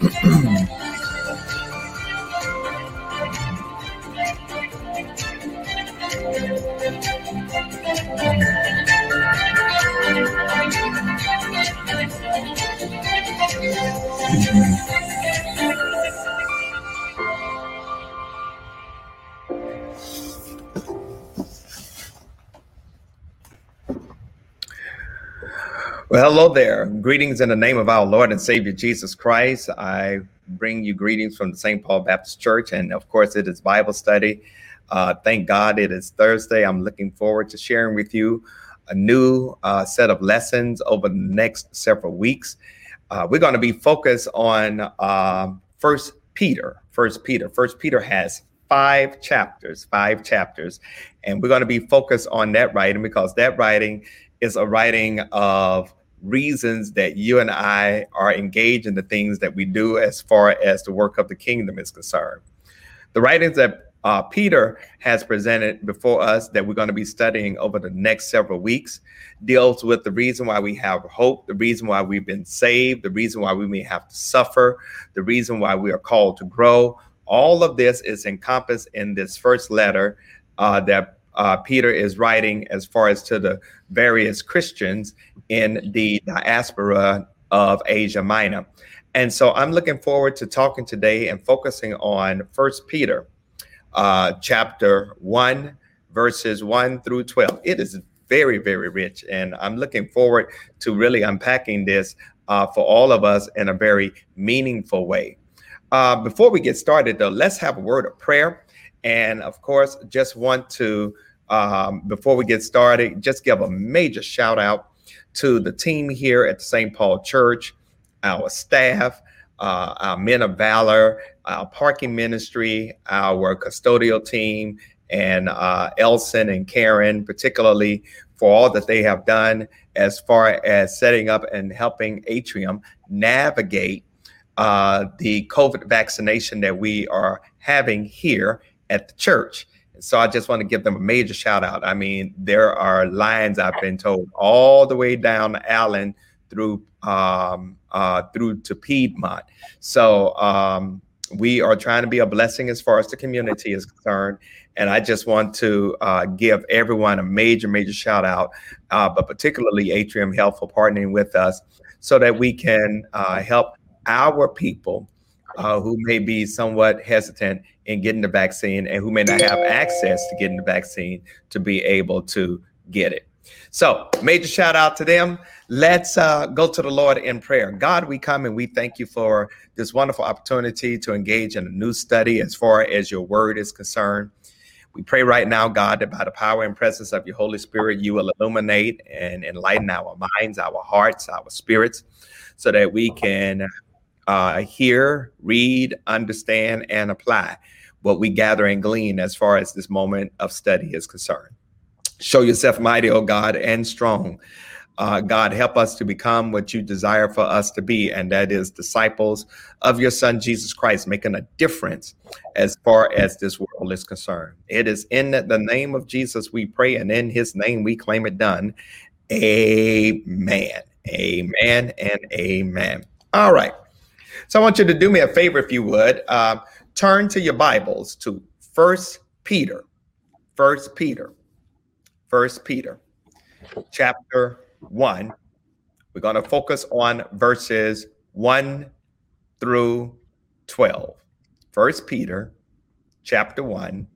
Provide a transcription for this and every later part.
咳 Well, hello there. Greetings in the name of our Lord and Savior Jesus Christ. I bring you greetings from the St. Paul Baptist Church, and of course, it is Bible study. Uh, thank God it is Thursday. I'm looking forward to sharing with you a new uh, set of lessons over the next several weeks. Uh, we're going to be focused on uh, First Peter. First Peter. First Peter has five chapters, five chapters, and we're going to be focused on that writing because that writing is a writing of reasons that you and I are engaged in the things that we do as far as the work of the kingdom is concerned. The writings that uh, Peter has presented before us that we're going to be studying over the next several weeks deals with the reason why we have hope, the reason why we've been saved, the reason why we may have to suffer, the reason why we are called to grow. All of this is encompassed in this first letter uh, that uh, Peter is writing as far as to the various Christians in the diaspora of Asia Minor. And so I'm looking forward to talking today and focusing on First Peter uh, chapter 1, verses 1 through 12. It is very, very rich. And I'm looking forward to really unpacking this uh, for all of us in a very meaningful way. Uh, before we get started, though, let's have a word of prayer. And of course, just want to um, before we get started, just give a major shout out to the team here at the St. Paul Church, our staff, uh, our men of valor, our parking ministry, our custodial team, and uh, Elson and Karen, particularly for all that they have done as far as setting up and helping Atrium navigate uh, the COVID vaccination that we are having here at the church. So I just want to give them a major shout out. I mean, there are lines I've been told all the way down Allen through um, uh, through to Piedmont. So um, we are trying to be a blessing as far as the community is concerned. And I just want to uh, give everyone a major, major shout out, uh, but particularly Atrium Health for partnering with us so that we can uh, help our people uh, who may be somewhat hesitant in getting the vaccine and who may not have access to getting the vaccine to be able to get it. So, major shout out to them. Let's uh, go to the Lord in prayer. God, we come and we thank you for this wonderful opportunity to engage in a new study as far as your word is concerned. We pray right now, God, that by the power and presence of your Holy Spirit, you will illuminate and enlighten our minds, our hearts, our spirits, so that we can uh, hear, read, understand, and apply what we gather and glean as far as this moment of study is concerned. Show yourself mighty, O God, and strong. Uh, God, help us to become what you desire for us to be, and that is disciples of your Son, Jesus Christ, making a difference as far as this world is concerned. It is in the name of Jesus we pray, and in his name we claim it done. Amen. Amen and amen. All right. So I want you to do me a favor, if you would. Uh, turn to your Bibles to First Peter. First Peter. First Peter, chapter one. We're going to focus on verses one through 12. First Peter, chapter one,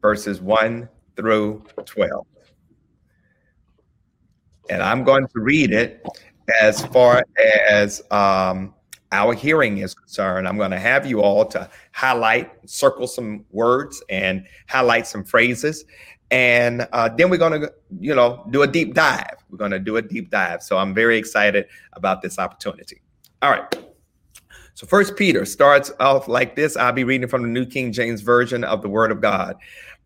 verses one through 12. And I'm going to read it as far as um, our hearing is concerned, I'm going to have you all to highlight, circle some words and highlight some phrases. And uh, then we're going to, you know, do a deep dive. We're going to do a deep dive. So I'm very excited about this opportunity. All right. So First Peter starts off like this. I'll be reading from the New King James Version of the Word of God.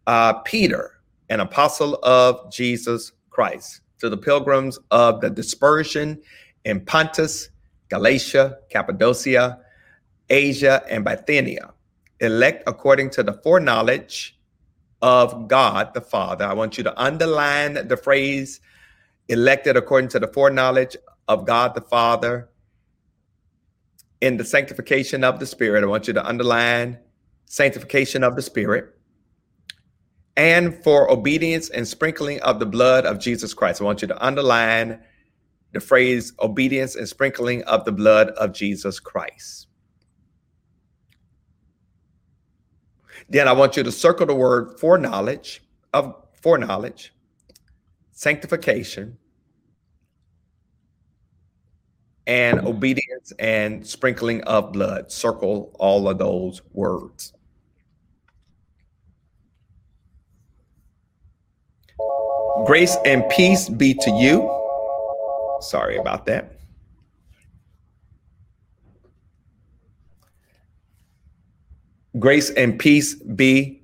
Uh, Peter, an apostle of Jesus Christ, to the pilgrims of the dispersion in Pontus Galatia, Cappadocia, Asia, and Bithynia, elect according to the foreknowledge of God the Father. I want you to underline the phrase elected according to the foreknowledge of God the Father in the sanctification of the Spirit. I want you to underline sanctification of the Spirit and for obedience and sprinkling of the blood of Jesus Christ. I want you to underline the phrase obedience and sprinkling of the blood of Jesus Christ. Then I want you to circle the word foreknowledge of foreknowledge, sanctification, and obedience and sprinkling of blood. Circle all of those words. Grace and peace be to you. Sorry about that. Grace and peace be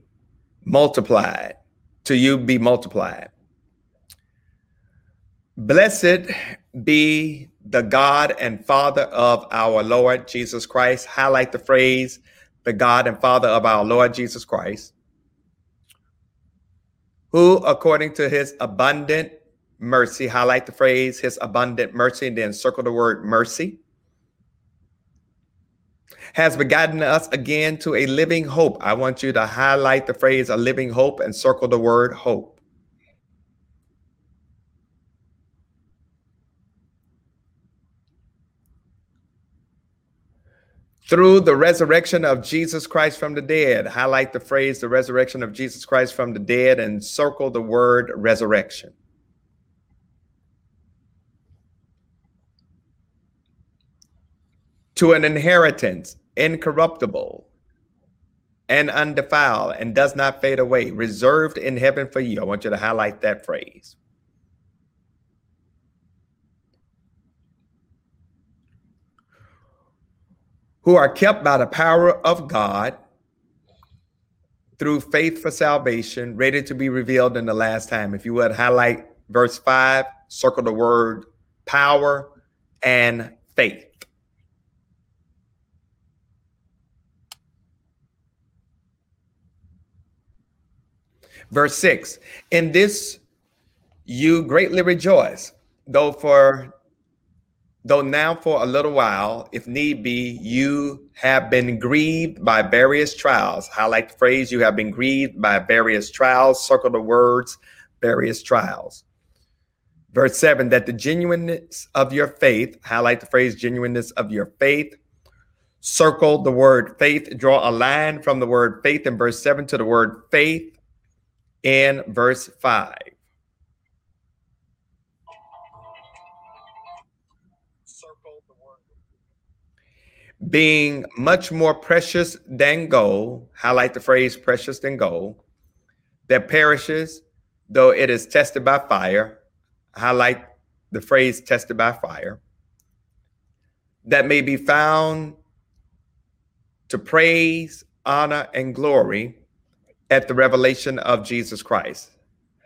multiplied. To you be multiplied. Blessed be the God and Father of our Lord Jesus Christ. Highlight the phrase, the God and Father of our Lord Jesus Christ, who, according to his abundant mercy, highlight the phrase, his abundant mercy, and then circle the word mercy, has begotten us again to a living hope. I want you to highlight the phrase, a living hope, and circle the word hope. through the resurrection of Jesus Christ from the dead. Highlight the phrase the resurrection of Jesus Christ from the dead and circle the word resurrection. To an inheritance incorruptible and undefiled and does not fade away, reserved in heaven for you. I want you to highlight that phrase. who are kept by the power of God through faith for salvation, ready to be revealed in the last time. If you would highlight verse 5, circle the word power and faith. Verse 6 In this you greatly rejoice, though for though now for a little while, if need be, you have been grieved by various trials. Highlight the phrase, you have been grieved by various trials. Circle the words, various trials. Verse 7 that the genuineness of your faith, highlight the phrase, genuineness of your faith. Circle the word faith, draw a line from the word faith in verse 7 to the word faith in verse 5. being much more precious than gold, highlight the phrase precious than gold, that perishes, though it is tested by fire, highlight the phrase tested by fire, that may be found to praise, honor, and glory at the revelation of Jesus Christ.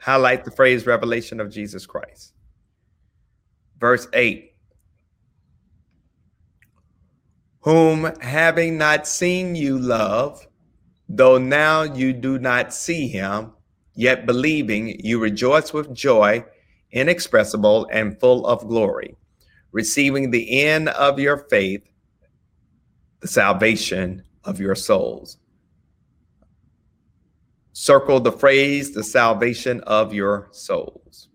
Highlight the phrase revelation of Jesus Christ. Verse 8 whom having not seen you love, though now you do not see him, yet believing you rejoice with joy inexpressible and full of glory, receiving the end of your faith, the salvation of your souls. Circle the phrase, the salvation of your souls.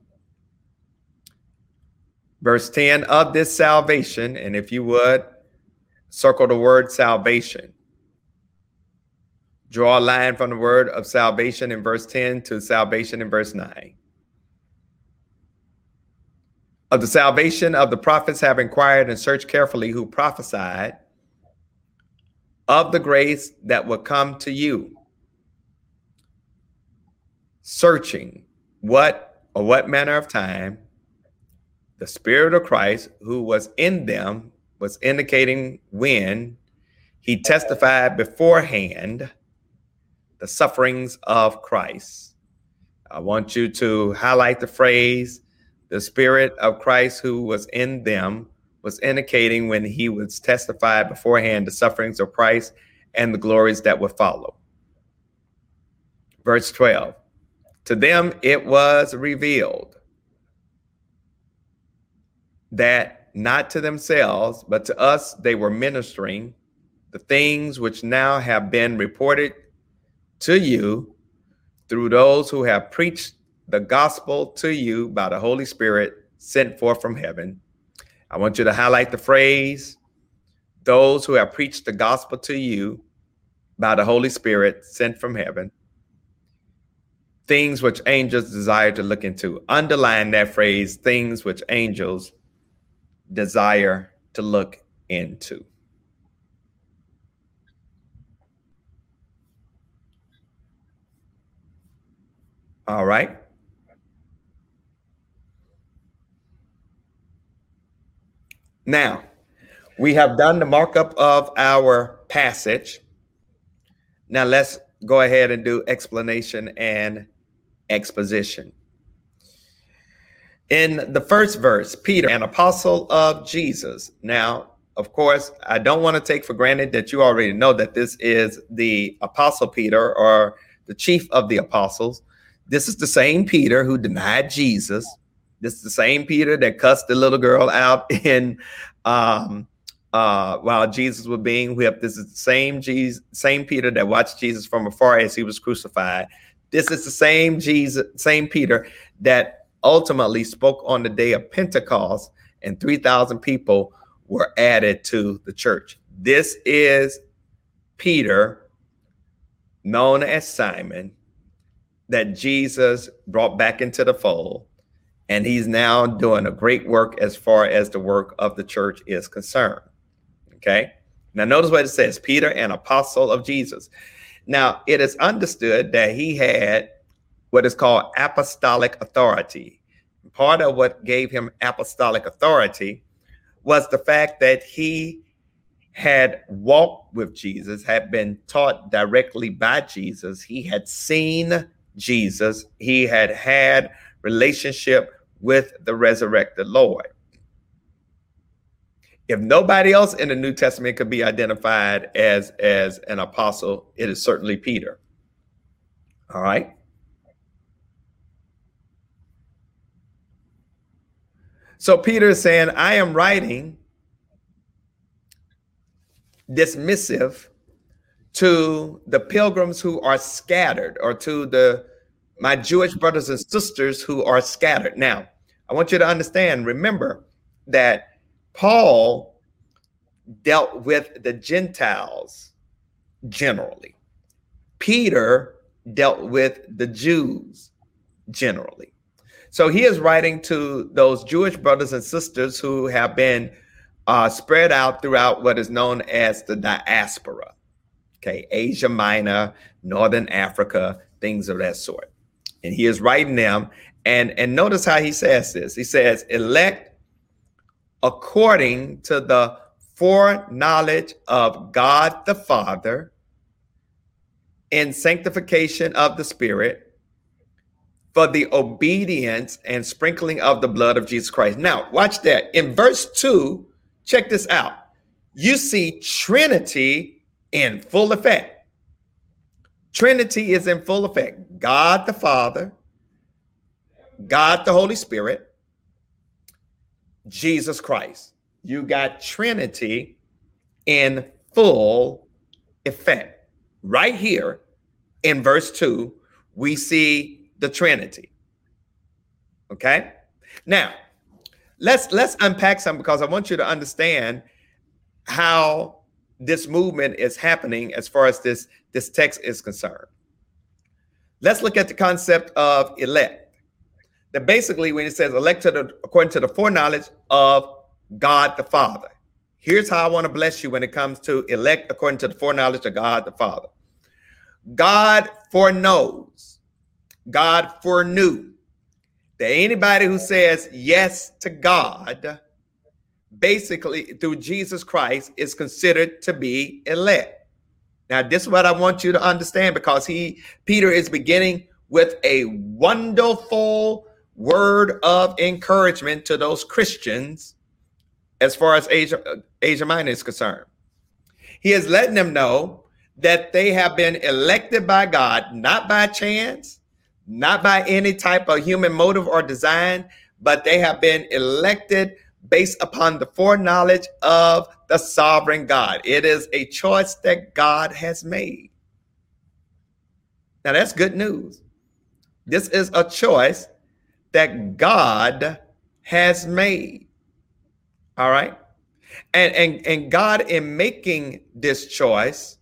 Verse 10 of this salvation, and if you would, circle the word salvation. Draw a line from the word of salvation in verse 10 to salvation in verse 9. Of the salvation of the prophets have inquired and searched carefully who prophesied of the grace that will come to you. Searching what or what manner of time the Spirit of Christ who was in them was indicating when he testified beforehand the sufferings of Christ. I want you to highlight the phrase the Spirit of Christ who was in them was indicating when he was testified beforehand the sufferings of Christ and the glories that would follow. Verse 12 To them it was revealed that not to themselves, but to us they were ministering the things which now have been reported to you through those who have preached the gospel to you by the Holy Spirit sent forth from heaven. I want you to highlight the phrase those who have preached the gospel to you by the Holy Spirit sent from heaven. Things which angels desire to look into. Underline that phrase, things which angels desire to look into. All right. Now, we have done the markup of our passage. Now, let's go ahead and do explanation and exposition. In the first verse, Peter, an apostle of Jesus. Now, of course, I don't want to take for granted that you already know that this is the apostle Peter or the chief of the apostles. This is the same Peter who denied Jesus. This is the same Peter that cussed the little girl out in um, uh, while Jesus was being whipped. This is the same Jesus, same Peter that watched Jesus from afar as he was crucified. This is the same Jesus, same Peter that ultimately spoke on the day of Pentecost, and 3,000 people were added to the church. This is Peter, known as Simon, that Jesus brought back into the fold. And he's now doing a great work as far as the work of the church is concerned. Okay. Now, notice what it says Peter, an apostle of Jesus. Now, it is understood that he had what is called apostolic authority. Part of what gave him apostolic authority was the fact that he had walked with Jesus, had been taught directly by Jesus. He had seen Jesus. He had had relationship with the resurrected Lord. If nobody else in the New Testament could be identified as, as an apostle, it is certainly Peter. All right. So Peter is saying, I am writing dismissive to the pilgrims who are scattered or to the my Jewish brothers and sisters who are scattered. Now, I want you to understand, remember that Paul dealt with the Gentiles generally. Peter dealt with the Jews generally. So he is writing to those Jewish brothers and sisters who have been uh, spread out throughout what is known as the diaspora. Okay, Asia Minor, Northern Africa, things of that sort. And he is writing them. And, and notice how he says this. He says, elect according to the foreknowledge of God the Father in sanctification of the Spirit for the obedience and sprinkling of the blood of Jesus Christ. Now, watch that. In verse 2, check this out. You see Trinity in full effect. Trinity is in full effect. God the Father, God the Holy Spirit, Jesus Christ. You got Trinity in full effect. Right here in verse 2, we see the Trinity. Okay? Now, let's let's unpack some because I want you to understand how this movement is happening as far as this this text is concerned. Let's look at the concept of elect that basically when it says elected according to the foreknowledge of God the Father. Here's how I want to bless you when it comes to elect according to the foreknowledge of God the Father. God foreknows, God foreknew that anybody who says yes to God, basically through Jesus Christ, is considered to be elect. Now, this is what I want you to understand because he, Peter, is beginning with a wonderful word of encouragement to those Christians as far as Asia, Asia Minor is concerned. He is letting them know that they have been elected by God, not by chance, not by any type of human motive or design, but they have been elected based upon the foreknowledge of the sovereign God. It is a choice that God has made. Now, that's good news. This is a choice that God has made. All right. And, and, and God, in making this choice,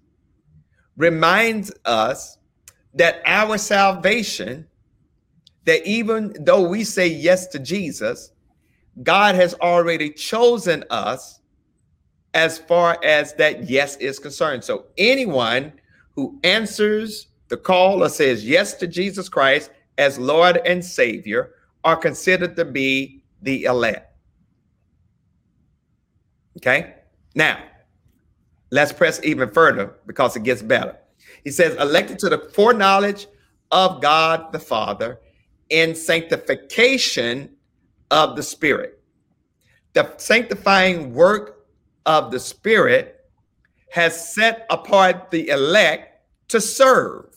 reminds us that our salvation, that even though we say yes to Jesus, God has already chosen us as far as that yes is concerned. So anyone who answers the call or says yes to Jesus Christ as Lord and Savior are considered to be the elect. Okay? Now, let's press even further because it gets better. He says, elected to the foreknowledge of God the Father in sanctification of the Spirit. The sanctifying work of the Spirit has set apart the elect to serve.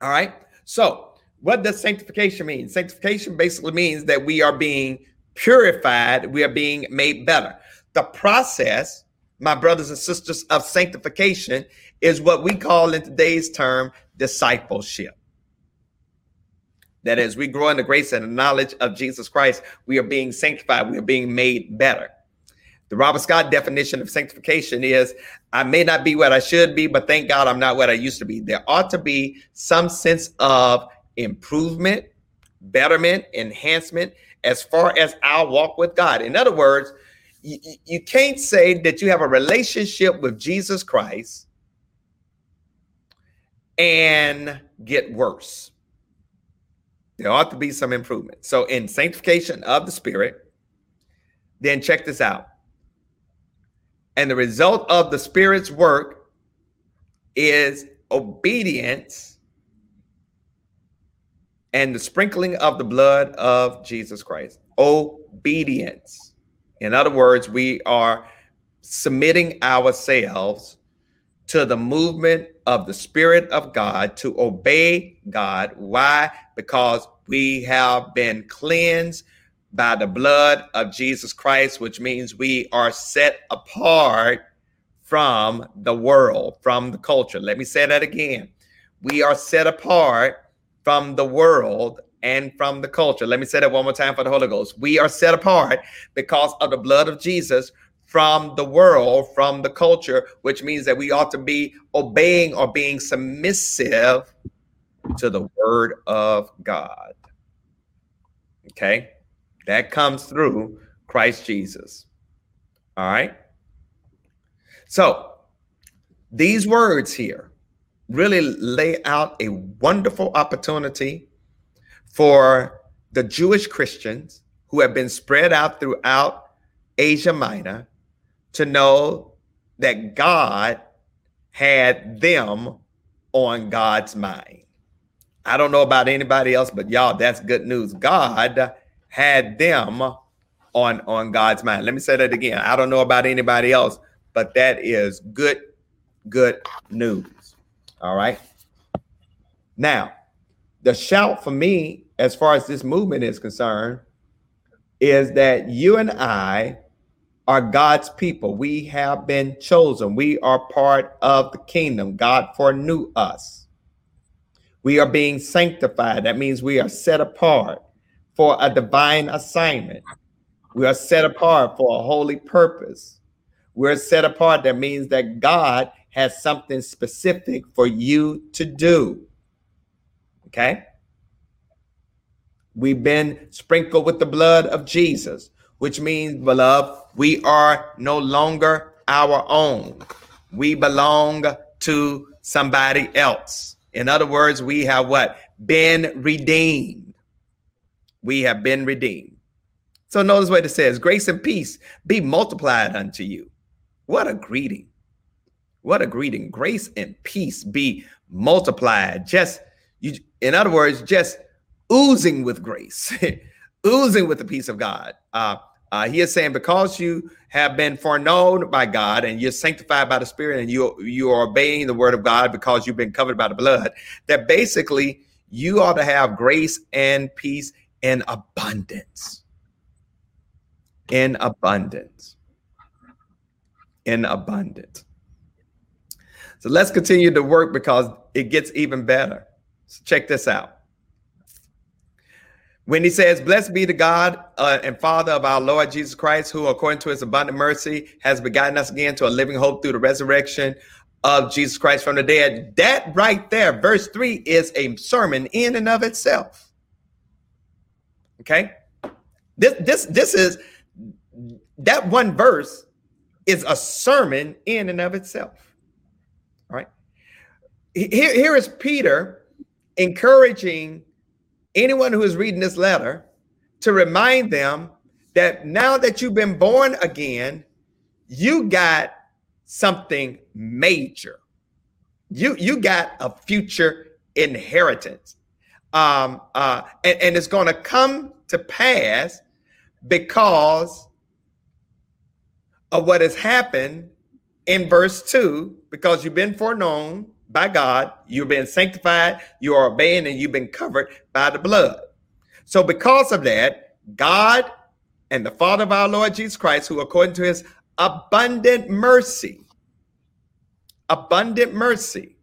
All right. So, what does sanctification mean? Sanctification basically means that we are being purified, we are being made better. The process, my brothers and sisters, of sanctification is what we call in today's term discipleship. That as we grow in the grace and the knowledge of Jesus Christ, we are being sanctified, we are being made better. The Robert Scott definition of sanctification is I may not be what I should be, but thank God I'm not what I used to be. There ought to be some sense of improvement, betterment, enhancement as far as our walk with God. In other words, you, you can't say that you have a relationship with Jesus Christ and get worse. There ought to be some improvement. So, in sanctification of the Spirit, then check this out. And the result of the Spirit's work is obedience and the sprinkling of the blood of Jesus Christ. Obedience. In other words, we are submitting ourselves to the movement of the Spirit of God to obey God. Why? Because we have been cleansed by the blood of Jesus Christ, which means we are set apart from the world, from the culture. Let me say that again. We are set apart from the world and from the culture. Let me say that one more time for the Holy Ghost. We are set apart because of the blood of Jesus from the world, from the culture, which means that we ought to be obeying or being submissive to the word of God. Okay? That comes through Christ Jesus. All right? So, these words here really lay out a wonderful opportunity for the Jewish Christians who have been spread out throughout Asia Minor to know that God had them on God's mind. I don't know about anybody else, but y'all, that's good news. God had them on, on God's mind. Let me say that again. I don't know about anybody else, but that is good, good news. All right. Now, the shout for me, as far as this movement is concerned, is that you and I are God's people. We have been chosen. We are part of the kingdom. God foreknew us. We are being sanctified. That means we are set apart for a divine assignment. We are set apart for a holy purpose. We're set apart. That means that God has something specific for you to do. Okay? We've been sprinkled with the blood of Jesus, which means, beloved, we are no longer our own. We belong to somebody else. In other words, we have what? Been redeemed. We have been redeemed. So notice what it says grace and peace be multiplied unto you. What a greeting. What a greeting. Grace and peace be multiplied. Just you, in other words, just oozing with grace, oozing with the peace of God. Uh, uh, he is saying, because you have been foreknown by God and you're sanctified by the Spirit and you you are obeying the word of God because you've been covered by the blood, that basically you ought to have grace and peace in abundance. in abundance. In abundance. So let's continue to work because it gets even better. So check this out. When he says, Blessed be the God uh, and Father of our Lord Jesus Christ, who according to his abundant mercy has begotten us again to a living hope through the resurrection of Jesus Christ from the dead. That right there, verse 3, is a sermon in and of itself. Okay? This this this is that one verse is a sermon in and of itself. Here, here is Peter encouraging anyone who is reading this letter to remind them that now that you've been born again, you got something major. You you got a future inheritance. Um, uh, and, and it's going to come to pass because of what has happened in verse 2 because you've been foreknown by God, you've been sanctified, you are obeying, and you've been covered by the blood. So, because of that, God and the Father of our Lord Jesus Christ, who according to his abundant mercy, abundant mercy,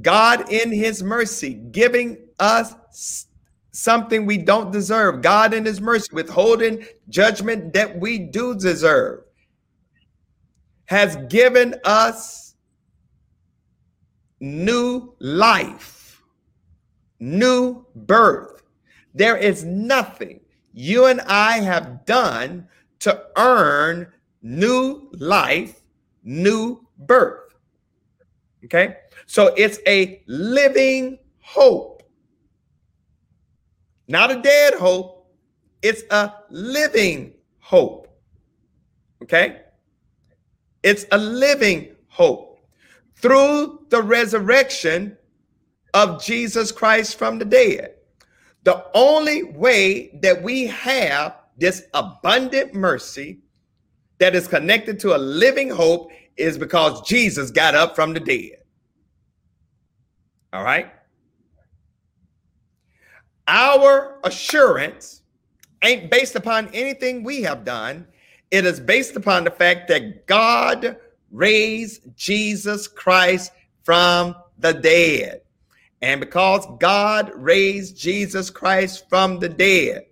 God in his mercy giving us something we don't deserve, God in his mercy withholding judgment that we do deserve, has given us new life, new birth. There is nothing you and I have done to earn new life, new birth. Okay? So it's a living hope, not a dead hope. It's a living hope. Okay? It's a living hope through the resurrection of Jesus Christ from the dead. The only way that we have this abundant mercy that is connected to a living hope is because Jesus got up from the dead. All right. Our assurance ain't based upon anything we have done. It is based upon the fact that God raised Jesus Christ from the dead. And because God raised Jesus Christ from the dead,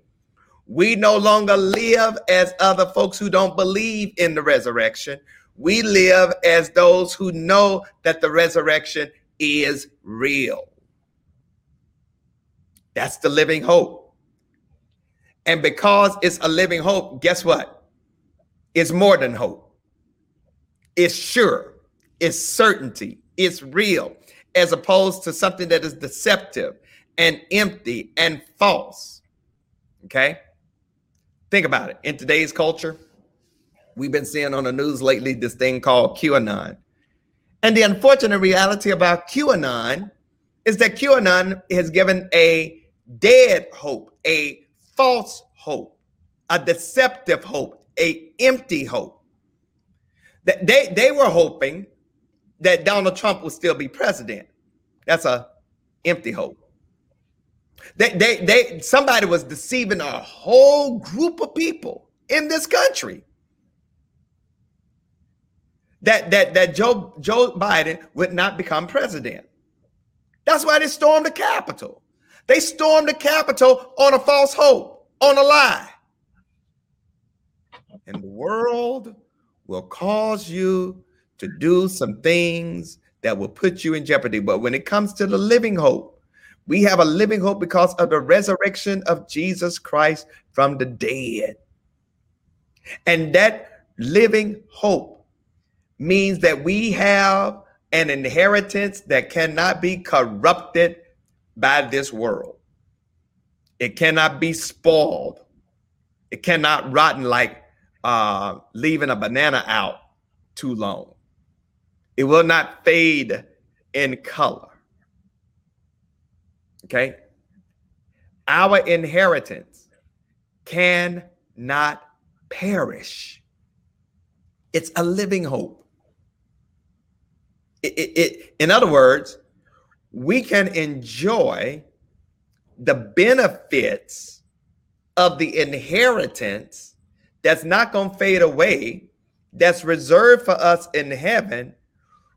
we no longer live as other folks who don't believe in the resurrection. We live as those who know that the resurrection is real. That's the living hope. And because it's a living hope, guess what? It's more than hope. It's sure, it's certainty, it's real, as opposed to something that is deceptive and empty and false. Okay? Think about it. In today's culture, we've been seeing on the news lately this thing called QAnon. And the unfortunate reality about QAnon is that QAnon has given a dead hope, a false hope, a deceptive hope, a empty hope. They they were hoping that Donald Trump would still be president. That's a empty hope. They they they somebody was deceiving a whole group of people in this country. That that that Joe Joe Biden would not become president. That's why they stormed the Capitol. They stormed the Capitol on a false hope, on a lie. And the world will cause you to do some things that will put you in jeopardy. But when it comes to the living hope, we have a living hope because of the resurrection of Jesus Christ from the dead. And that living hope means that we have an inheritance that cannot be corrupted by this world. It cannot be spoiled. It cannot rotten like uh, leaving a banana out too long. It will not fade in color. Okay. Our inheritance cannot perish. It's a living hope. It, it, it, in other words, we can enjoy the benefits of the inheritance that's not going to fade away, that's reserved for us in heaven,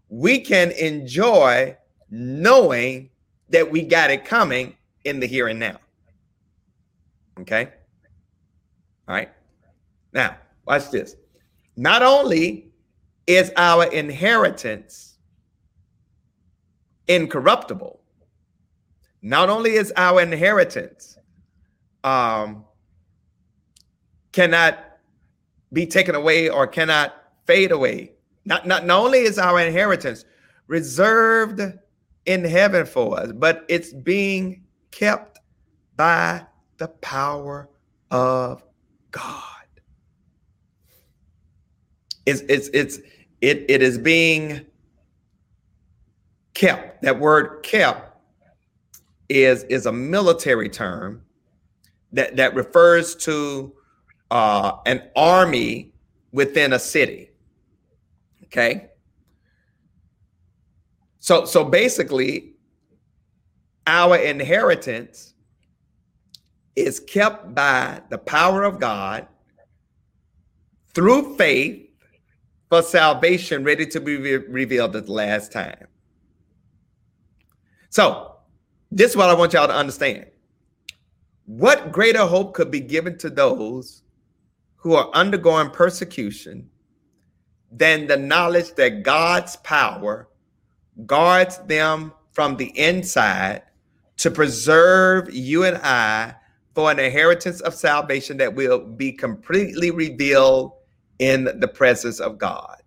we can enjoy knowing that we got it coming in the here and now. Okay. All right. Now, watch this. Not only is our inheritance incorruptible, not only is our inheritance um, cannot be taken away or cannot fade away. Not, not, not only is our inheritance reserved in heaven for us, but it's being kept by the power of God. It's it's it's it it is being kept. That word kept is is a military term that that refers to uh, an army within a city. Okay. So so basically, our inheritance is kept by the power of God through faith for salvation ready to be re- revealed at the last time. So, this is what I want y'all to understand. What greater hope could be given to those who are undergoing persecution than the knowledge that God's power guards them from the inside to preserve you and I for an inheritance of salvation that will be completely revealed in the presence of God.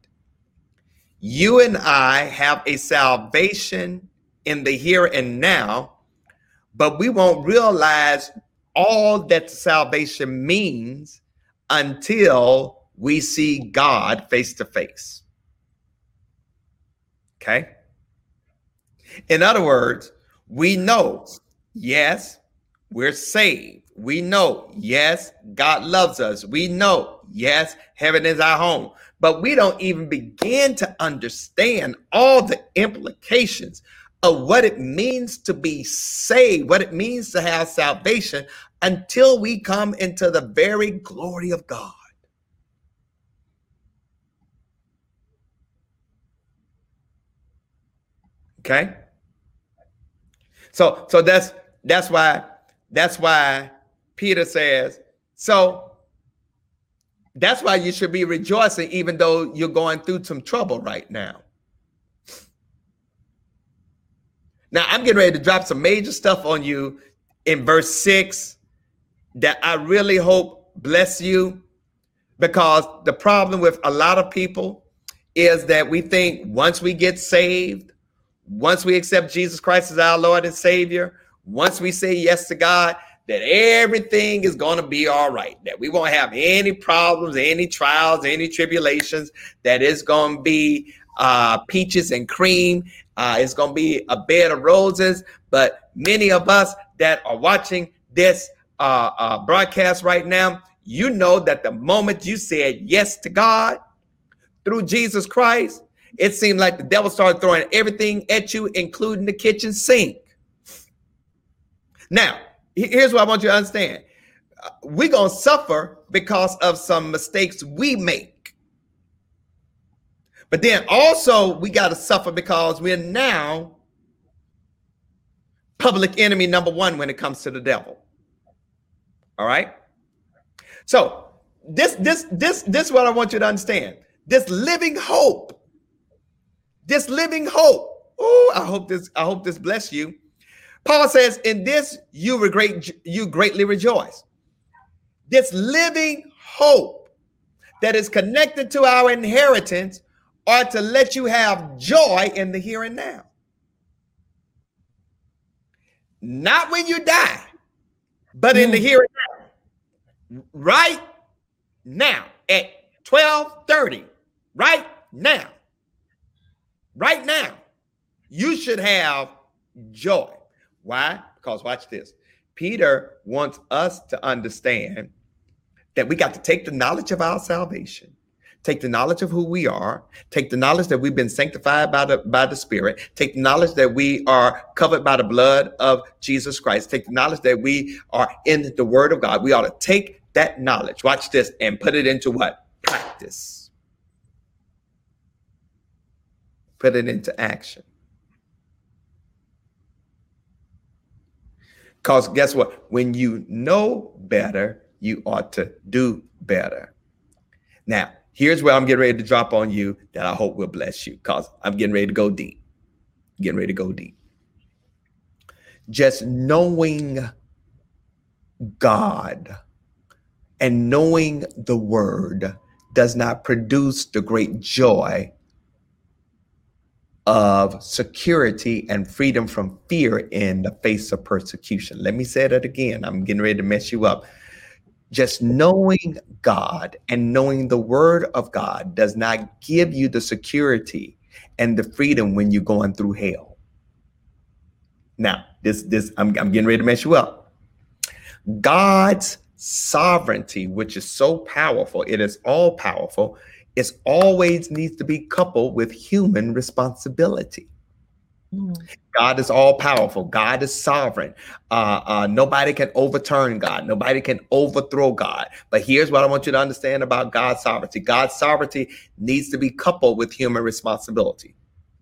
You and I have a salvation in the here and now, but we won't realize all that salvation means until we see God face to face. Okay? In other words, we know, yes, we're saved. We know, yes, God loves us. We know, yes, heaven is our home. But we don't even begin to understand all the implications of what it means to be saved, what it means to have salvation until we come into the very glory of God. Okay? So so that's that's why that's why Peter says, so that's why you should be rejoicing even though you're going through some trouble right now. Now, I'm getting ready to drop some major stuff on you in verse 6 that I really hope bless you because the problem with a lot of people is that we think once we get saved, once we accept Jesus Christ as our Lord and Savior, once we say yes to God, that everything is going to be all right, that we won't have any problems, any trials, any tribulations, that it's going to be uh, peaches and cream. Uh, it's going to be a bed of roses. But many of us that are watching this uh, uh, broadcast right now, you know that the moment you said yes to God through Jesus Christ, it seemed like the devil started throwing everything at you, including the kitchen sink. Now, here's what I want you to understand we're going to suffer because of some mistakes we make. But then also, we got to suffer because we're now public enemy number one when it comes to the devil. All right. So this this this this is what I want you to understand. This living hope. This living hope. Oh, I hope this I hope this bless you Paul says, "In this you regret, you greatly rejoice." This living hope that is connected to our inheritance are to let you have joy in the here and now. Not when you die, but in the mm. here and now. Right now at 12:30, right now. Right now, you should have joy. Why? Because watch this. Peter wants us to understand that we got to take the knowledge of our salvation, take the knowledge of who we are, take the knowledge that we've been sanctified by the by the Spirit, take the knowledge that we are covered by the blood of Jesus Christ, take the knowledge that we are in the Word of God. We ought to take that knowledge, watch this, and put it into what? Practice. Put it into action. Because guess what? When you know better, you ought to do better. Now, here's where I'm getting ready to drop on you that I hope will bless you because I'm getting ready to go deep. Getting ready to go deep. Just knowing God and knowing the word does not produce the great joy of security and freedom from fear in the face of persecution. Let me say that again. I'm getting ready to mess you up. Just knowing God and knowing the word of God does not give you the security and the freedom when you're going through hell. Now, this this I'm, I'm getting ready to mess you up. God's sovereignty, which is so powerful, it is all powerful, it always needs to be coupled with human responsibility. Mm. God is all powerful. God is sovereign. Uh, uh, nobody can overturn God. Nobody can overthrow God. But here's what I want you to understand about God's sovereignty. God's sovereignty needs to be coupled with human responsibility.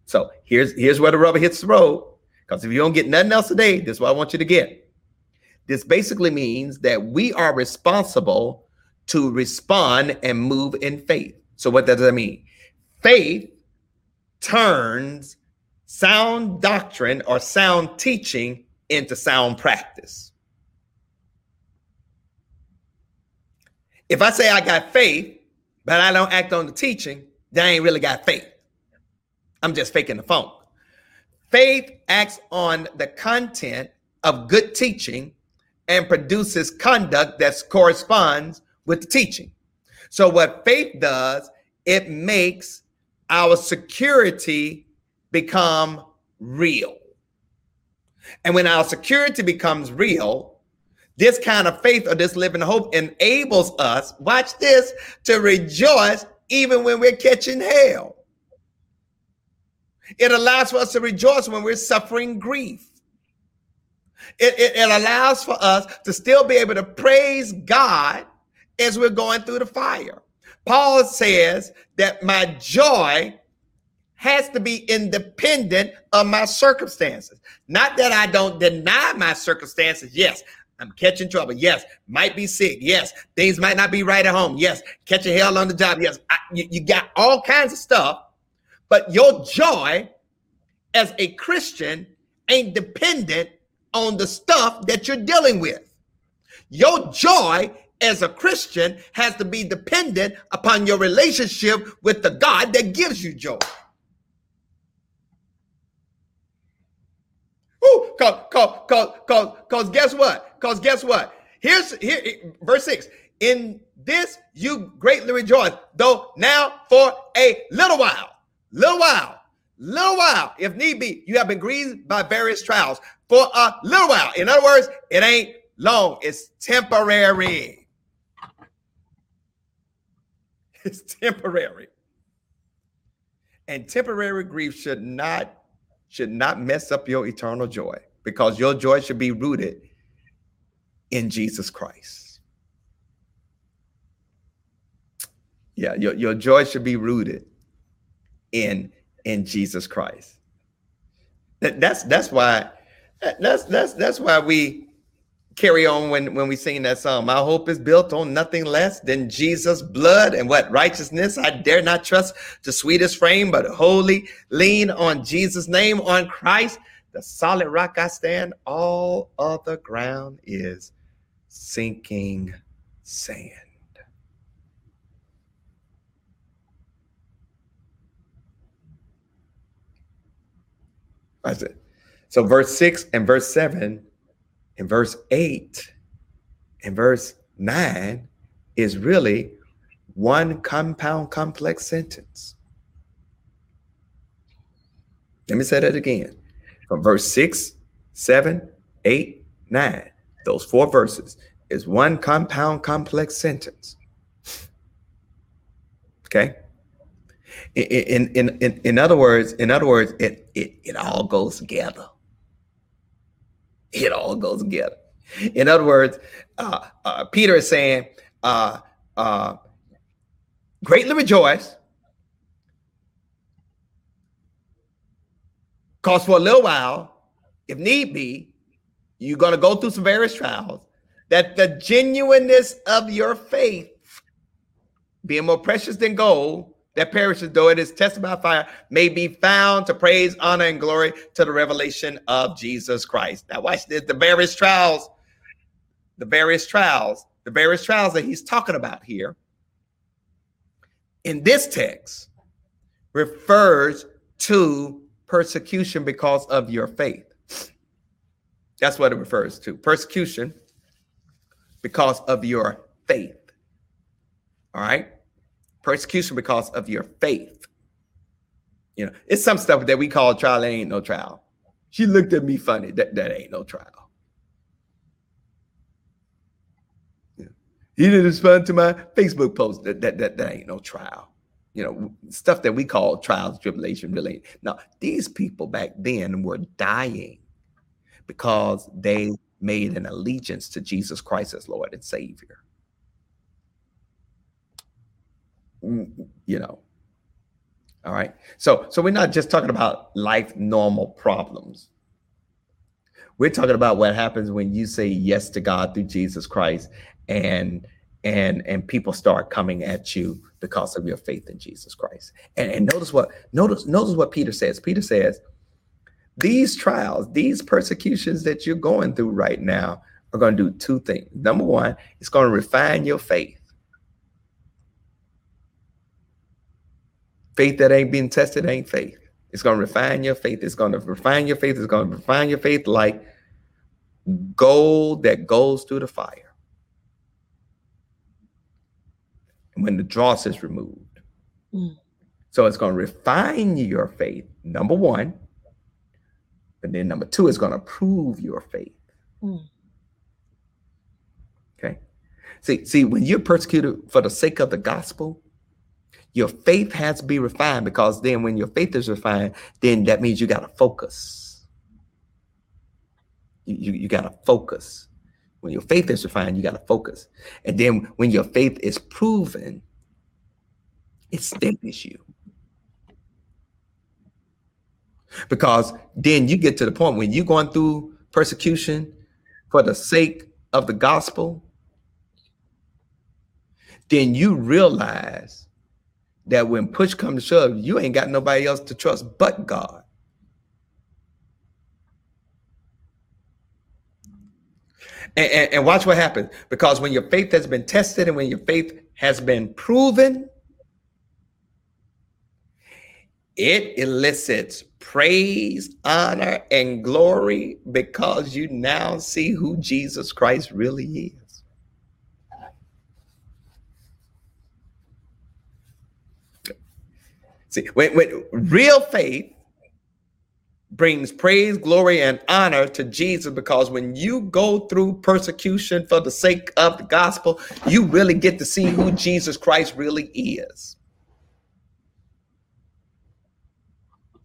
So here's here's where the rubber hits the road. Because if you don't get nothing else today, this is what I want you to get. This basically means that we are responsible to respond and move in faith. So what does that mean? Faith turns sound doctrine or sound teaching into sound practice. If I say I got faith, but I don't act on the teaching, then I ain't really got faith. I'm just faking the phone. Faith acts on the content of good teaching and produces conduct that corresponds with the teaching. So, what faith does, it makes our security become real. And when our security becomes real, this kind of faith or this living hope enables us, watch this, to rejoice even when we're catching hell. It allows for us to rejoice when we're suffering grief. It, it, it, allows for us to still be able to praise God as we're going through the fire. Paul says that my joy has to be independent of my circumstances. Not that I don't deny my circumstances. Yes, I'm catching trouble. Yes, might be sick. Yes, things might not be right at home. Yes, catching hell on the job. Yes, I, you, you got all kinds of stuff. But your joy as a Christian ain't dependent on the stuff that you're dealing with. Your joy as a Christian has to be dependent upon your relationship with the God that gives you joy. Cause, cause, cause, cause, cause guess what? Cause guess what? Here's here verse six. In this you greatly rejoice, though now for a little while, little while, little while, if need be, you have been grieved by various trials for a little while. In other words, it ain't long, it's temporary. It's temporary. And temporary grief should not should not mess up your eternal joy because your joy should be rooted in Jesus Christ. Yeah, your, your joy should be rooted in in Jesus Christ. That, that's that's why that's that's that's why we carry on when when we sing that song. My hope is built on nothing less than Jesus' blood and what righteousness. I dare not trust the sweetest frame, but wholly lean on Jesus' name, on Christ, the solid rock I stand. All other ground is sinking sand. That's it. So verse six and verse seven and verse 8 and verse 9 is really one compound complex sentence. Let me say that again. From verse 6, 7, 8, 9, those four verses is one compound complex sentence. Okay? In, in, in, in other words, in other words, it, it, it all goes together. It all goes together. In other words, uh, uh, Peter is saying, uh, uh, greatly rejoice, because for a little while, if need be, you're going to go through some various trials, that the genuineness of your faith, being more precious than gold, that perishes though it is tested by fire, may be found to praise, honor, and glory to the revelation of Jesus Christ. Now, watch this the various trials, the various trials, the various trials that he's talking about here in this text refers to persecution because of your faith. That's what it refers to persecution because of your faith. All right. Persecution because of your faith. You know, it's some stuff that we call trial. That ain't no trial. She looked at me funny. That, that ain't no trial. Yeah. He didn't respond to my Facebook post. That, that, that, that ain't no trial you know, stuff that we call trials, tribulation, really. Now, these people back then were dying because they made an allegiance to Jesus Christ as Lord and Savior. Mm, you know. All right. So so we're not just talking about life normal problems. We're talking about what happens when you say yes to God through Jesus Christ and and and people start coming at you because of your faith in Jesus Christ. And, and notice what notice notice what Peter says. Peter says, these trials, these persecutions that you're going through right now are going to do two things. Number one, it's going to refine your faith. Faith that ain't being tested ain't faith. It's going to refine your faith. It's going to refine your faith. It's going to refine your faith like gold that goes through the fire. When the dross is removed. Mm. So it's going to refine your faith, number one. And then number two is going to prove your faith. Mm. Okay. See, see, when you're persecuted for the sake of the gospel, your faith has to be refined because then when your faith is refined, then that means you got to focus. You, you, you got to focus. When your faith is refined, you got to focus. And then when your faith is proven, it steadies you. Because then you get to the point when you're going through persecution for the sake of the gospel, then you realize that when push comes to shove, you ain't got nobody else to trust but God. And, and, and, watch what happens because when your faith has been tested and when your faith has been proven, it elicits praise, honor, and glory because you now see who Jesus Christ really is. See, when, when real faith brings praise, glory, and honor to Jesus because when you go through persecution for the sake of the gospel, you really get to see who Jesus Christ really is.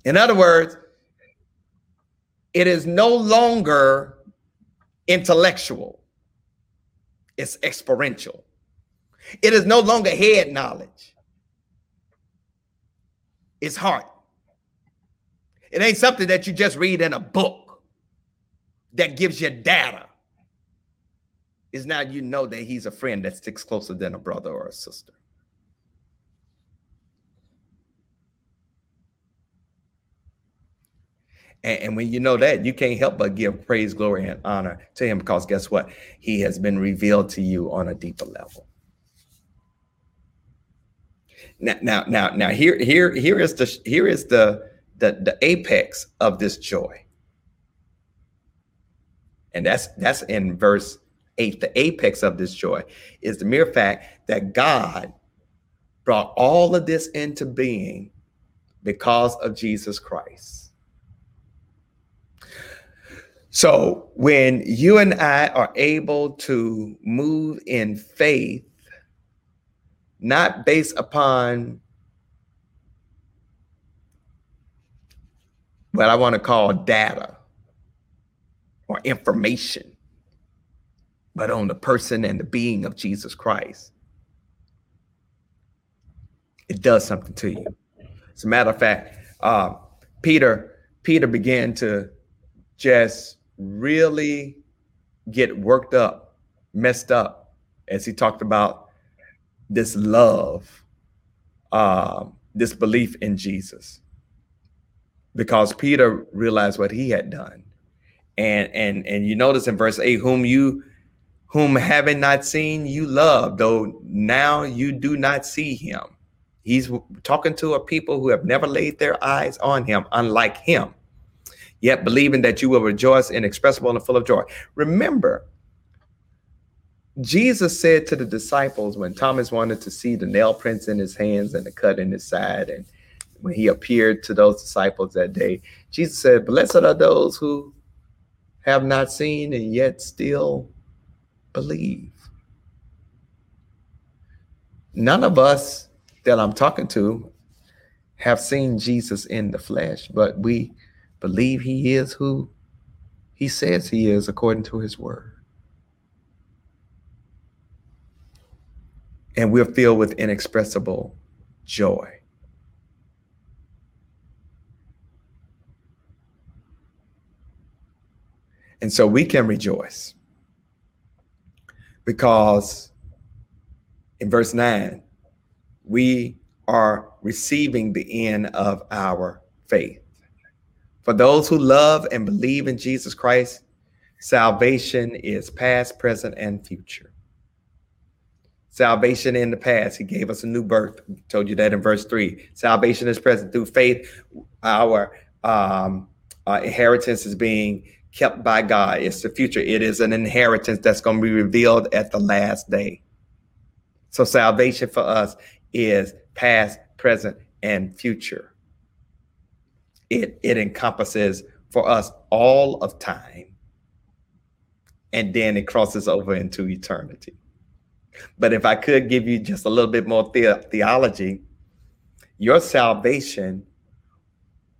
In other words, it is no longer intellectual, it's experiential. It is no longer head knowledge, it's heart. It ain't something that you just read in a book that gives you data. Is now you know that he's a friend that sticks closer than a brother or a sister. And, when you know that, you can't help but give praise, glory, and honor to him because guess what? He has been revealed to you on a deeper level. Now, now, now, now here, here, here is the here is the the, the apex of this joy. And that's that's in verse 8. The apex of this joy is the mere fact that God brought all of this into being because of Jesus Christ. So when you and I are able to move in faith, not based upon what I want to call data or information, but on the person and the being of Jesus Christ, it does something to you. As a matter of fact, uh, Peter Peter began to just really get worked up, messed up, as he talked about this love, uh, this belief in Jesus, because Peter realized what he had done, and and and you notice in verse eight, whom you whom having not seen you love, though now you do not see him. He's talking to a people who have never laid their eyes on him, unlike him, yet believing that you will rejoice inexpressible and full of joy. Remember, Jesus said to the disciples when Thomas wanted to see the nail prints in his hands and the cut in his side, and when he appeared to those disciples that day, Jesus said, Blessed are those who have not seen and yet still believe. None of us that I'm talking to have seen Jesus in the flesh, but we believe he is who he says he is according to his word. And we're filled with inexpressible joy. And so we can rejoice because in verse 9, we are receiving the end of our faith. For those who love and believe in Jesus Christ, salvation is past, present, and future. Salvation in the past, he gave us a new birth. told you that in verse three. Salvation is present through faith. Our um, uh, inheritance is being kept by God. It's the future. It is an inheritance that's going to be revealed at the last day. So salvation for us is past, present, and future. It, it encompasses for us all of time, and then it crosses over into eternity. But if I could give you just a little bit more the- theology, your salvation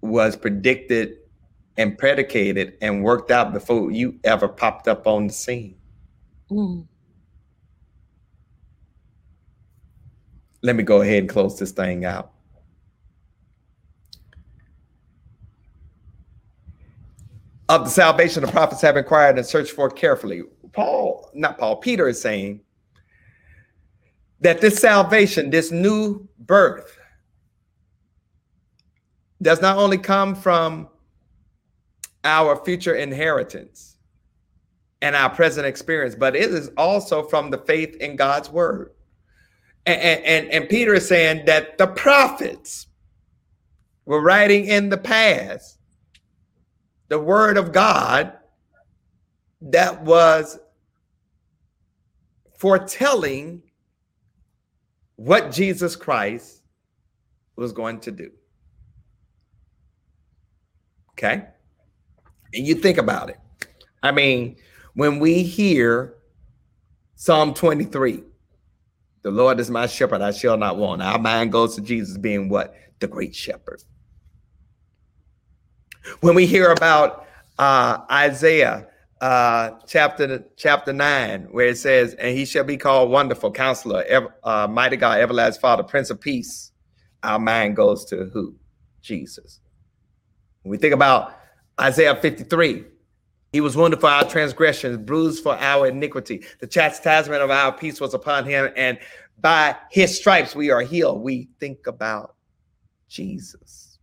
was predicted and predicated and worked out before you ever popped up on the scene. Mm. let me go ahead and close this thing out. Of the salvation the prophets have inquired and searched for carefully. Paul, not Paul, Peter is saying that this salvation, this new birth, does not only come from our future inheritance and our present experience, but it is also from the faith in God's word. And, and, and Peter is saying that the prophets were writing in the past the word of God that was foretelling what Jesus Christ was going to do. Okay? And you think about it. I mean, when we hear Psalm 23, the Lord is my shepherd, I shall not want. Our mind goes to Jesus being what? The great shepherd. When we hear about uh, Isaiah uh, chapter chapter 9, where it says, And he shall be called Wonderful Counselor, ever, uh, Mighty God, Everlasting Father, Prince of Peace, our mind goes to who? Jesus. When we think about Isaiah 53, he was wounded for our transgressions, bruised for our iniquity. The chastisement of our peace was upon him, and by his stripes we are healed. We think about Jesus.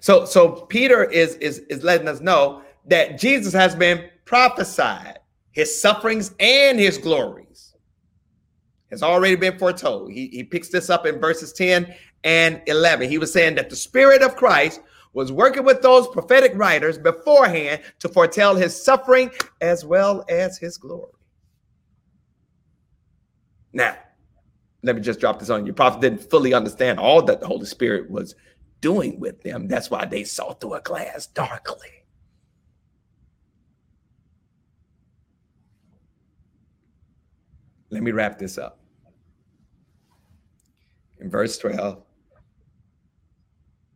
So, so Peter is, is, is letting us know that Jesus has been prophesied, his sufferings and his glories has already been foretold. He, he picks this up in verses 10 and 11. He was saying that the Spirit of Christ was working with those prophetic writers beforehand to foretell his suffering as well as his glory. Now, let me just drop this on you. Prophet didn't fully understand all that the Holy Spirit was doing with them. That's why they saw through a glass darkly. Let me wrap this up. In verse 12,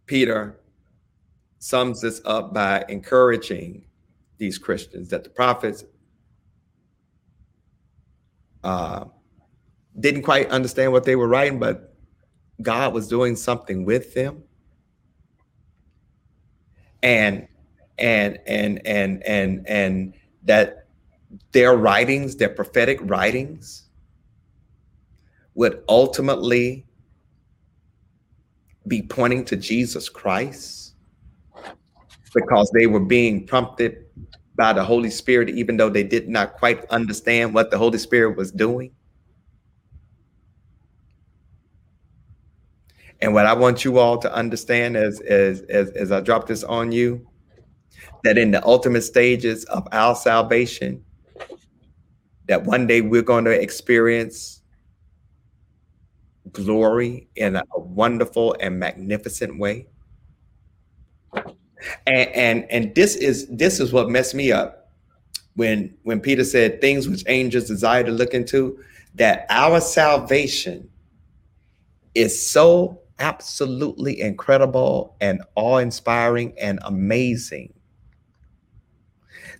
Peter sums this up by encouraging these Christians that the prophets uh, didn't quite understand what they were writing, but God was doing something with them. And and and and and and that their writings, their prophetic writings, would ultimately be pointing to Jesus Christ because they were being prompted by the Holy Spirit, even though they did not quite understand what the Holy Spirit was doing. And what I want you all to understand as, as, as, as I drop this on you, that in the ultimate stages of our salvation, that one day we're going to experience glory in a, a wonderful and magnificent way. And, and and this is this is what messed me up when when Peter said things which angels desire to look into, that our salvation is so absolutely incredible and awe-inspiring and amazing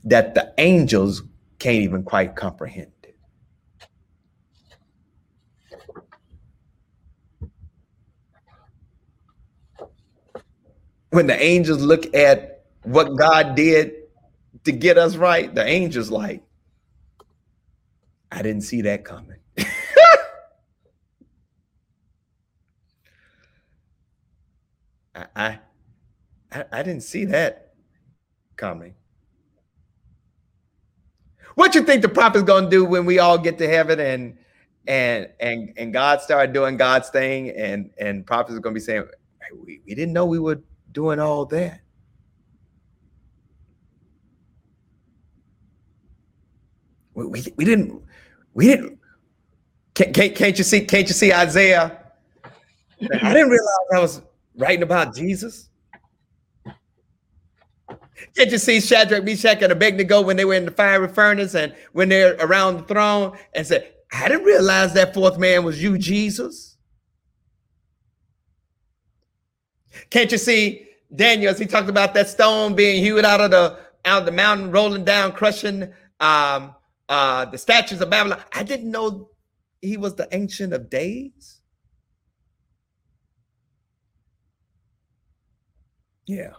that the angels can't even quite comprehend it. When the angels look at what God did to get us right, the angels like, I didn't see that coming. I, I I didn't see that coming. What you think the prophet's gonna do when we all get to heaven and and and and God started doing God's thing and and prophets are gonna be saying, we, we didn't know we were doing all that. We, we, we didn't we didn't can't, can't, can't you see can't you see Isaiah? I didn't realize I was writing about Jesus. Can't you see Shadrach, Meshach, and Abednego when they were in the fiery furnace and when they're around the throne and said, I didn't realize that fourth man was you, Jesus. Can't you see Daniel as he talked about that stone being hewed out of the out of the mountain, rolling down, crushing um, uh, the statues of Babylon? I didn't know he was the ancient of days. Yeah.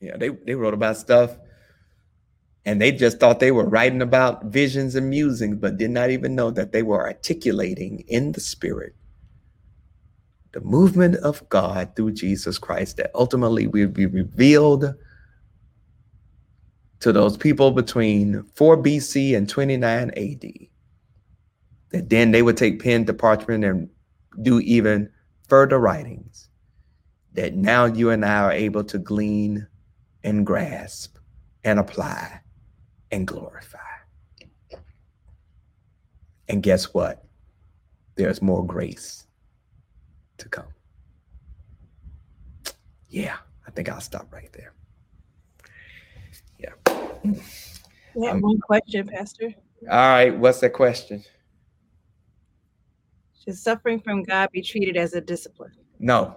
Yeah, they, they wrote about stuff and they just thought they were writing about visions and musings, but did not even know that they were articulating in the spirit the movement of God through Jesus Christ that ultimately will be revealed to those people between 4 BC and 29 AD. That then they would take pen to parchment and do even further writings. That now you and I are able to glean and grasp and apply and glorify. And guess what? There's more grace to come. Yeah, I think I'll stop right there. Yeah. Yeah, um, one question, Pastor. All right, what's the question? Should suffering from God be treated as a discipline? No.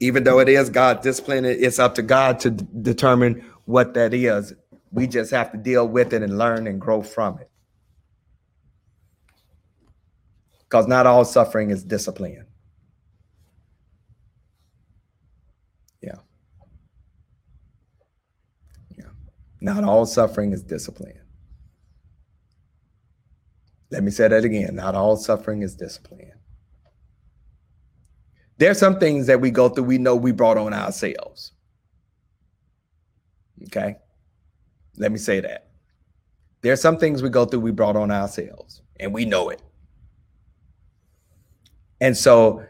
even though it is God discipline, it's up to God to d- determine what that is. We just have to deal with it and learn and grow from it. Because not all suffering is discipline. Yeah. Yeah. Not all suffering is discipline. Let me say that again. Not all suffering is discipline. There's some things that we go through, we know we brought on ourselves. Okay. Let me say that. There's some things we go through, we brought on ourselves, and we know it. And so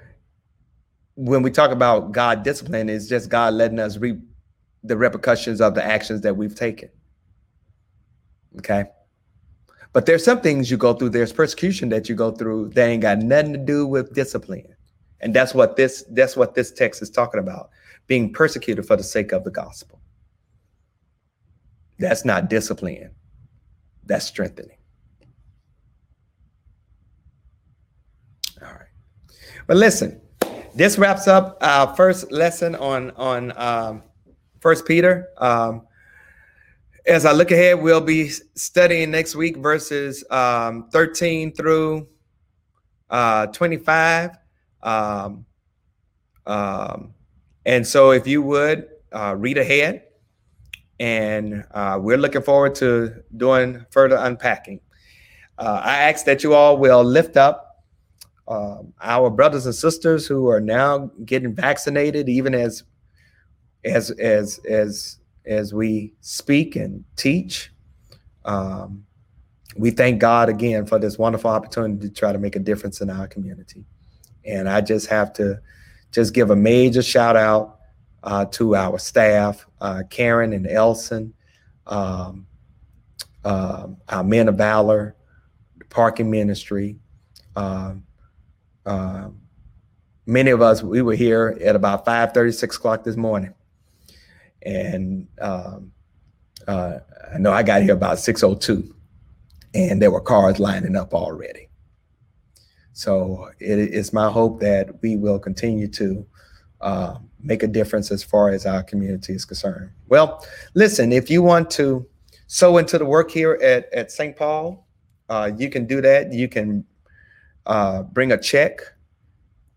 when we talk about God discipline, it's just God letting us reap the repercussions of the actions that we've taken. Okay. But there's some things you go through, there's persecution that you go through that ain't got nothing to do with discipline. And that's what this that's what this text is talking about. Being persecuted for the sake of the gospel. That's not discipline. That's strengthening. All right. But listen, this wraps up our first lesson on on um, First Peter. Um, as I look ahead, we'll be studying next week verses um, 13 through uh, 25. Um, um, and so, if you would uh, read ahead, and uh, we're looking forward to doing further unpacking. Uh, I ask that you all will lift up uh, our brothers and sisters who are now getting vaccinated, even as as as as as we speak and teach. Um, we thank God again for this wonderful opportunity to try to make a difference in our community. And I just have to just give a major shout out uh, to our staff, uh, Karen and Elson, um, uh, our men of valor, the parking ministry. Um, um, many of us, we were here at about 5 36 o'clock this morning. And um, uh, I know I got here about 602 and there were cars lining up already. So it is my hope that we will continue to uh, make a difference as far as our community is concerned. Well, listen, if you want to sow into the work here at, at St. Paul, uh, you can do that. You can uh, bring a check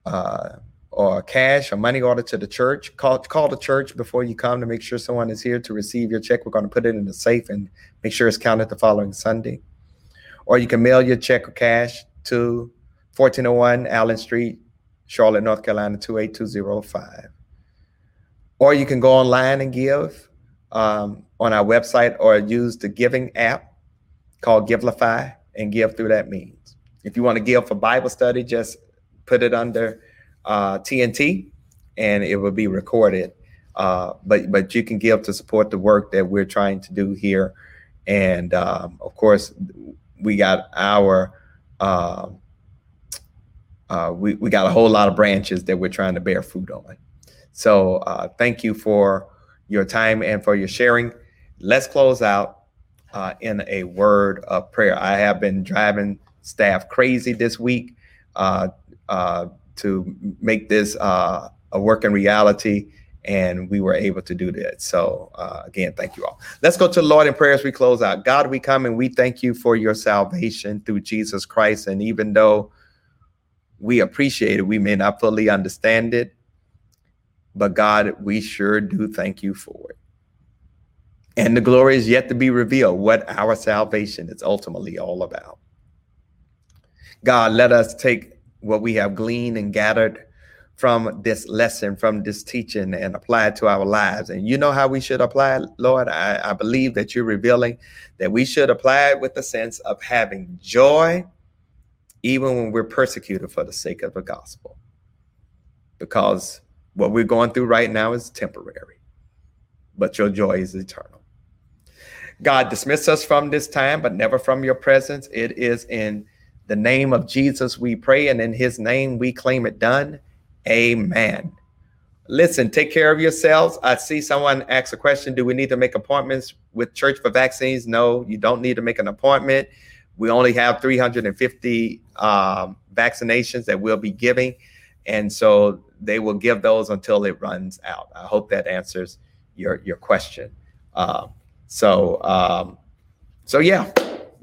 uh, or cash or money order to the church. Call, call the church before you come to make sure someone is here to receive your check. We're going to put it in the safe and make sure it's counted the following Sunday. Or you can mail your check or cash to 1401 Allen Street, Charlotte, North Carolina 28205. Or you can go online and give um, on our website or use the giving app called Givelify and give through that means. If you want to give for Bible study, just put it under uh, TNT and it will be recorded. Uh, but but you can give to support the work that we're trying to do here. And um, of course, we got our uh, uh, we, we got a whole lot of branches that we're trying to bear fruit on. So uh, thank you for your time and for your sharing. Let's close out uh, in a word of prayer. I have been driving staff crazy this week uh, uh, to make this uh, a working reality, and we were able to do that. So again, thank you all. Let's go to the Lord in prayer as we close out. God, we come and we thank you for your salvation through Jesus Christ. And even though we appreciate it. We may not fully understand it, but God, we sure do thank you for it. And the glory is yet to be revealed what our salvation is ultimately all about. God, let us take what we have gleaned and gathered from this lesson, from this teaching, and apply it to our lives. And you know how we should apply it, Lord? I, I believe that you're revealing that we should apply it with the sense of having joy even when we're persecuted for the sake of the gospel. Because what we're going through right now is temporary, but your joy is eternal. God, dismiss us from this time, but never from your presence. It is in the name of Jesus we pray, and in his name we claim it done. Amen. Listen, take care of yourselves. I see someone ask a question Do we need to make appointments with church for vaccines? No, you don't need to make an appointment. We only have 350 um, vaccinations that we'll be giving. And so they will give those until it runs out. I hope that answers your, your question. Uh, so, um, so yeah,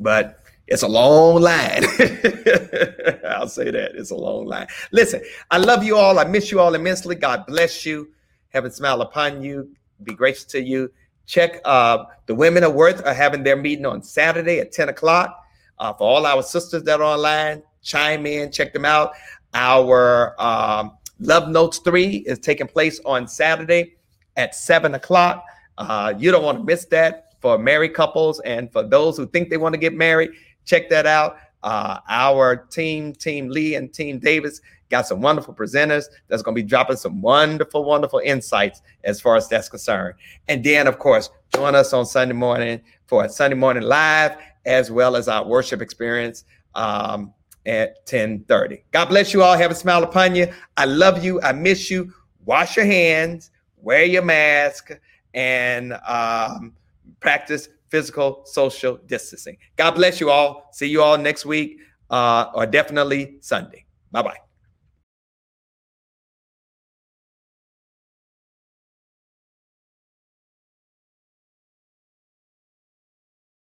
but it's a long line. I'll say that it's a long line. Listen, I love you all. I miss you all immensely. God bless you. Heaven smile upon you. Be gracious to you. Check uh, the Women of Worth are having their meeting on Saturday at 10 o'clock. Uh, for all our sisters that are online, chime in, check them out. Our um, Love Notes 3 is taking place on Saturday at 7 o'clock. Uh, you don't want to miss that for married couples and for those who think they want to get married. Check that out. Uh, our team, Team Lee and Team Davis, got some wonderful presenters that's going to be dropping some wonderful, wonderful insights as far as that's concerned. And then, of course, join us on Sunday morning for Sunday morning live as well as our worship experience um, at 1030. God bless you all. Have a smile upon you. I love you. I miss you. Wash your hands, wear your mask, and um, practice physical social distancing. God bless you all. See you all next week uh, or definitely Sunday. Bye bye.